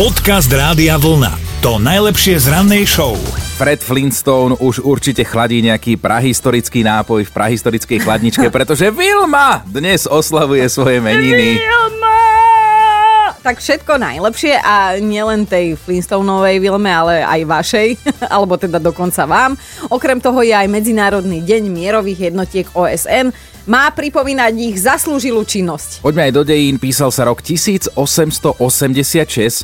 Podcast Rádia Vlna. To najlepšie z rannej show. Fred Flintstone už určite chladí nejaký prahistorický nápoj v prahistorickej chladničke, pretože Vilma dnes oslavuje svoje meniny. Tak všetko najlepšie a nielen tej Flintstoneovej Vilme, ale aj vašej, alebo teda dokonca vám. Okrem toho je aj Medzinárodný deň mierových jednotiek OSN. Má pripomínať ich zaslúžilú činnosť. Poďme aj do dejín, písal sa rok 1886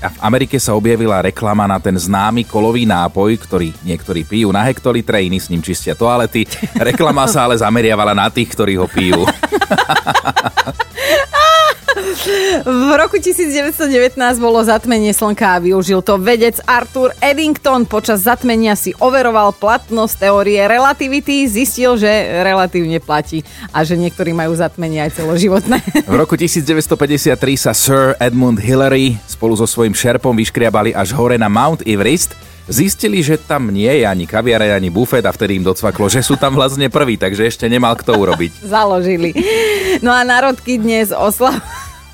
a v Amerike sa objavila reklama na ten známy kolový nápoj, ktorý niektorí pijú na hektolitre, iní s ním čistia toalety. Reklama sa ale zameriavala na tých, ktorí ho pijú. V roku 1919 bolo zatmenie slnka a využil to vedec Arthur Eddington. Počas zatmenia si overoval platnosť teórie relativity, zistil, že relatívne platí a že niektorí majú zatmenie aj celoživotné. V roku 1953 sa Sir Edmund Hillary spolu so svojím šerpom vyškriabali až hore na Mount Everest, Zistili, že tam nie je ani kaviare, ani bufet a vtedy im docvaklo, že sú tam vlastne prví, takže ešte nemal kto urobiť. Založili. No a národky dnes oslav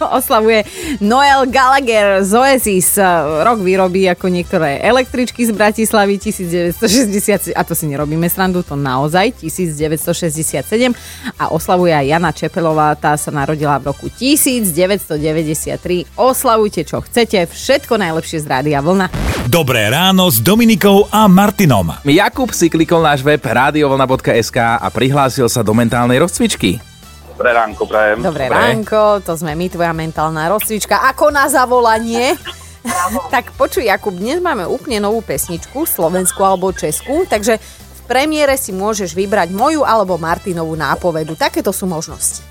oslavuje Noel Gallagher z Oasis. Rok vyrobí ako niektoré električky z Bratislavy 1960, a to si nerobíme srandu, to naozaj 1967 a oslavuje aj Jana Čepelová, tá sa narodila v roku 1993. Oslavujte čo chcete, všetko najlepšie z Rádia Vlna. Dobré ráno s Dominikou a Martinom. Jakub si klikol náš web radiovlna.sk a prihlásil sa do mentálnej rozcvičky. Dobré ránko, prajem. Dobré Dobre. ránko, to sme my, tvoja mentálna rozcvička. Ako na zavolanie? tak počuj, Jakub, dnes máme úplne novú pesničku, slovenskú alebo českú, takže v premiére si môžeš vybrať moju alebo Martinovú nápovedu. Takéto sú možnosti.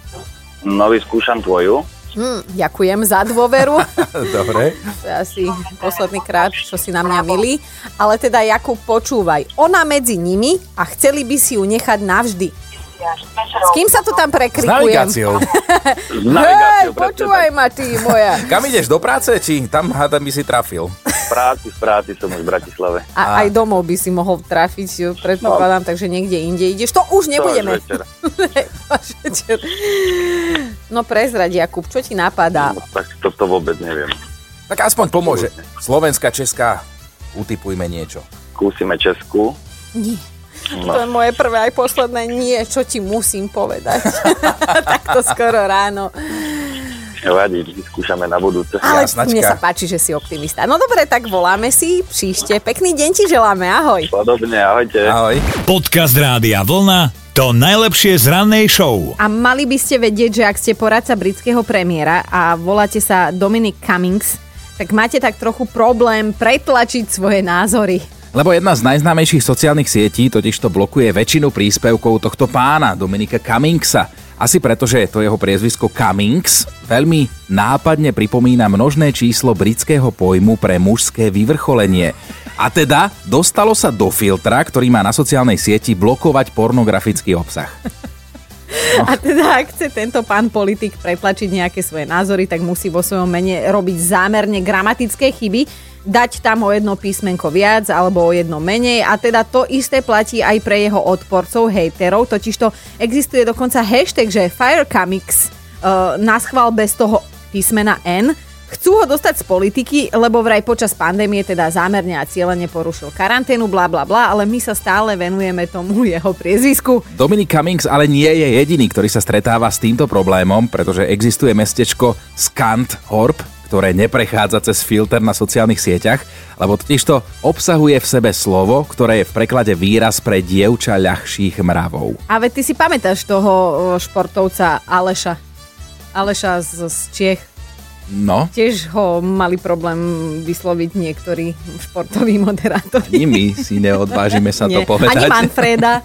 No, vyskúšam tvoju. Hm, ďakujem za dôveru. Dobre. To je asi posledný krát, čo si na mňa milí. Ale teda, Jakub, počúvaj. Ona medzi nimi a chceli by si ju nechať navždy. S kým sa tu tam S prekrikujem? navigáciou. S Hej, navigáciou, presne počúvaj tak. ma, ty moja. Kam ideš, do práce? Či tam hádam by si trafil? V práci, v práci som už v Bratislave. A aj domov by si mohol trafiť, predpokladám, takže niekde inde ideš. To už nebudeme. To až večer. No prezrať, Jakub, čo ti napadá? No, tak toto vôbec neviem. Tak aspoň pomôže. Slovenská, Česká, utipujme niečo. Skúsime Česku. Nie. No. To je moje prvé aj posledné nie, čo ti musím povedať. Takto skoro ráno. Vadí, vyskúšame na budúce. Ale Jasnačka. mne sa páči, že si optimista. No dobre, tak voláme si príšte. Pekný deň ti želáme, ahoj. Podobne, ahojte. Ahoj. Podcast Rádia Vlna. To najlepšie z rannej show. A mali by ste vedieť, že ak ste poradca britského premiéra a voláte sa Dominic Cummings, tak máte tak trochu problém pretlačiť svoje názory. Lebo jedna z najznámejších sociálnych sietí totižto blokuje väčšinu príspevkov tohto pána, Dominika Cummingsa. Asi preto, že to jeho priezvisko Cummings veľmi nápadne pripomína množné číslo britského pojmu pre mužské vyvrcholenie. A teda dostalo sa do filtra, ktorý má na sociálnej sieti blokovať pornografický obsah. A teda, ak chce tento pán politik pretlačiť nejaké svoje názory, tak musí vo svojom mene robiť zámerne gramatické chyby, dať tam o jedno písmenko viac alebo o jedno menej. A teda to isté platí aj pre jeho odporcov, hejterov, totižto existuje dokonca hashtag, že Firecomics uh, naschval bez toho písmena N, Chcú ho dostať z politiky, lebo vraj počas pandémie teda zámerne a cieľene porušil karanténu, bla bla bla, ale my sa stále venujeme tomu jeho priezvisku. Dominic Cummings ale nie je jediný, ktorý sa stretáva s týmto problémom, pretože existuje mestečko Scant Horp, ktoré neprechádza cez filter na sociálnych sieťach, lebo totižto obsahuje v sebe slovo, ktoré je v preklade výraz pre dievča ľahších mravov. A veď ty si pamätáš toho o, športovca Aleša. Aleša z, z Čiech. No, Tiež ho mali problém vysloviť niektorí športoví moderátori. ani my si neodvážime sa to povedať. Ani Manfreda.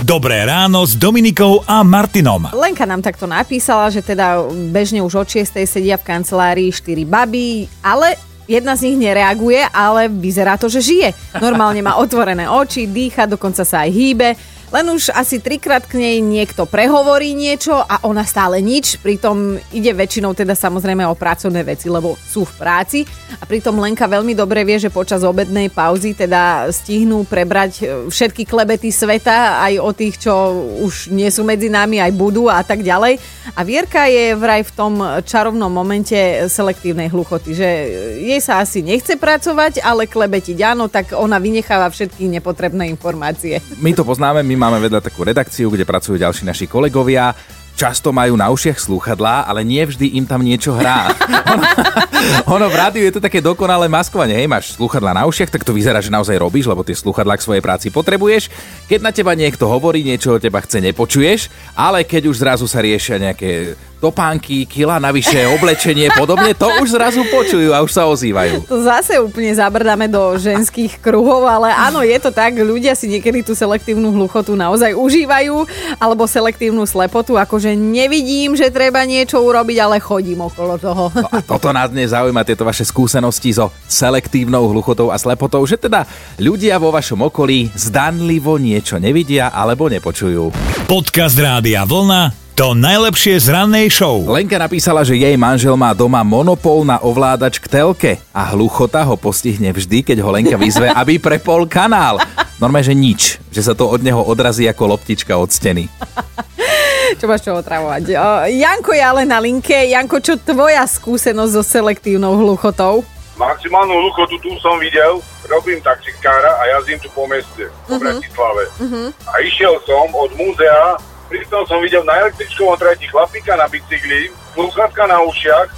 Dobré ráno s Dominikou a Martinom. Lenka nám takto napísala, že teda bežne už od 6. sedia v kancelárii 4 baby, ale jedna z nich nereaguje, ale vyzerá to, že žije. Normálne má otvorené oči, dýcha, dokonca sa aj hýbe. Len už asi trikrát k nej niekto prehovorí niečo a ona stále nič, pritom ide väčšinou teda samozrejme o pracovné veci, lebo sú v práci a pritom Lenka veľmi dobre vie, že počas obednej pauzy teda stihnú prebrať e, všetky klebety sveta, aj o tých, čo už nie sú medzi nami, aj budú a tak ďalej. A Vierka je vraj v tom čarovnom momente selektívnej hluchoty, že jej sa asi nechce pracovať, ale klebetiť áno, tak ona vynecháva všetky nepotrebné informácie. My to poznáme, my máme vedľa takú redakciu, kde pracujú ďalší naši kolegovia často majú na ušiach slúchadlá, ale nie vždy im tam niečo hrá. ono, ono v rádiu je to také dokonalé maskovanie. Hej, máš slúchadlá na ušiach, tak to vyzerá, že naozaj robíš, lebo tie slúchadlá k svojej práci potrebuješ. Keď na teba niekto hovorí, niečo o teba chce, nepočuješ, ale keď už zrazu sa riešia nejaké topánky, kila navyše, oblečenie, podobne, to už zrazu počujú a už sa ozývajú. To zase úplne zabrdáme do ženských kruhov, ale áno, je to tak, ľudia si niekedy tú selektívnu hluchotu naozaj užívajú, alebo selektívnu slepotu, akože nevidím, že treba niečo urobiť, ale chodím okolo toho. No a toto nás dnes zaujíma, tieto vaše skúsenosti so selektívnou hluchotou a slepotou, že teda ľudia vo vašom okolí zdanlivo niečo nevidia alebo nepočujú. Podcast Rádia Vlna to najlepšie z rannej show. Lenka napísala, že jej manžel má doma monopol na ovládač k telke a hluchota ho postihne vždy, keď ho Lenka vyzve, aby prepol kanál. Normálne, že nič, že sa to od neho odrazí ako loptička od steny. čo máš čo otravovať. Janko je ale na linke. Janko, čo tvoja skúsenosť so selektívnou hluchotou? Maximálnu hluchotu tu som videl, robím taxikára a jazdím tu po meste, po uh-huh. Bratislave. Uh-huh. A išiel som od múzea Pritom som videl na električkovom trati chlapíka na bicykli, sluchatka na ušiach,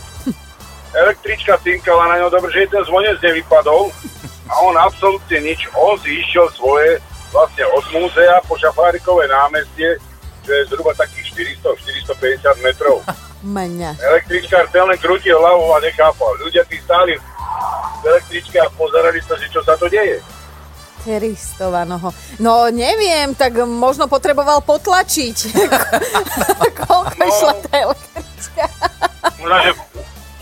električka cinkala na ňo, dobre, že ten zvonec nevypadol a on absolútne nič, on si išiel svoje vlastne od múzea po Šafárikové námestie, čo je zhruba takých 400-450 metrov. Mňa. Električkár ten len krútil a nechápal. Ľudia tí stáli v električke a pozerali sa, že čo sa to deje. Kristovanoho. No neviem, tak možno potreboval potlačiť. Koľko no, išla tá električka? Možno, že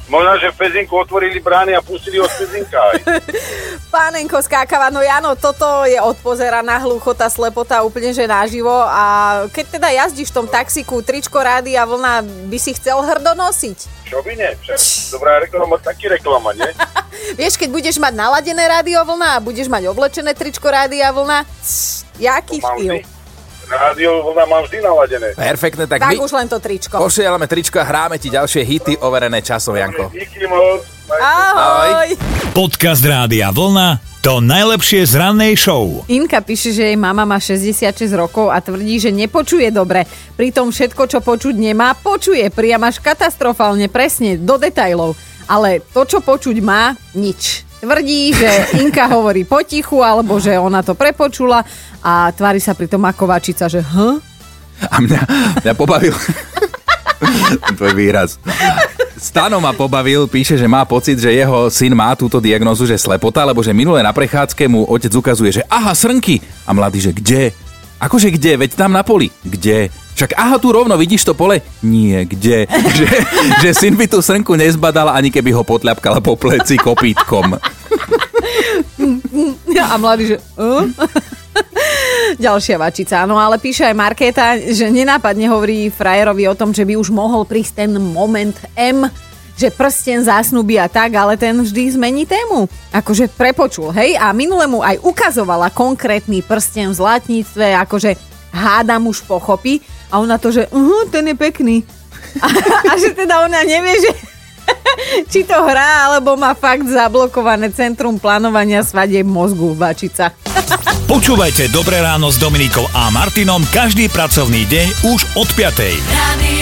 Možno, že v Pezinku otvorili brány a pustili od Pezinka aj. Pánenko skákava, no Jano, toto je odpozeraná hluchota, slepota úplne že naživo a keď teda jazdíš v tom taxiku, tričko rády a vlna by si chcel hrdo nosiť? Čo by nie? Dobrá reklama, taký reklama, nie? Vieš, keď budeš mať naladené rádio vlna a budeš mať oblečené tričko rádia vlna, jaký štýl? Vždy. Rádio vlna mám vždy naladené. Perfektne, tak, tak my už len to tričko. Pošielame tričko a hráme ti ďalšie hity overené časom, Janko. Díky moc. Ahoj. Podcast Rádia Vlna to najlepšie z rannej show. Inka píše, že jej mama má 66 rokov a tvrdí, že nepočuje dobre. Pritom všetko, čo počuť nemá, počuje priam až katastrofálne presne, do detajlov. Ale to, čo počuť má, nič. Tvrdí, že Inka hovorí potichu, alebo že ona to prepočula a tvári sa pritom ako vačica, že hm? A mňa, mňa pobavil tvoj výraz. Stano ma pobavil, píše, že má pocit, že jeho syn má túto diagnozu, že slepota, lebo že minulé na prechádzke mu otec ukazuje, že aha, srnky. A mladý, že kde? Akože kde? Veď tam na poli. Kde? Však aha, tu rovno, vidíš to pole? Nie, kde? že, že syn by tú srnku nezbadal, ani keby ho potľapkala po pleci kopítkom. A mladý, že... Uh? Ďalšia vačica, no ale píše aj Markéta, že nenápadne hovorí frajerovi o tom, že by už mohol prísť ten moment M, že prsten zásnubí a tak, ale ten vždy zmení tému. Akože prepočul, hej? A minule mu aj ukazovala konkrétny prsten v zlatníctve, akože hádam už pochopí a ona to, že uh, ten je pekný. A, a že teda ona nevie, že či to hrá, alebo má fakt zablokované centrum plánovania svadie mozgu Vačica. Počúvajte Dobré ráno s Dominikou a Martinom každý pracovný deň už od 5. Radio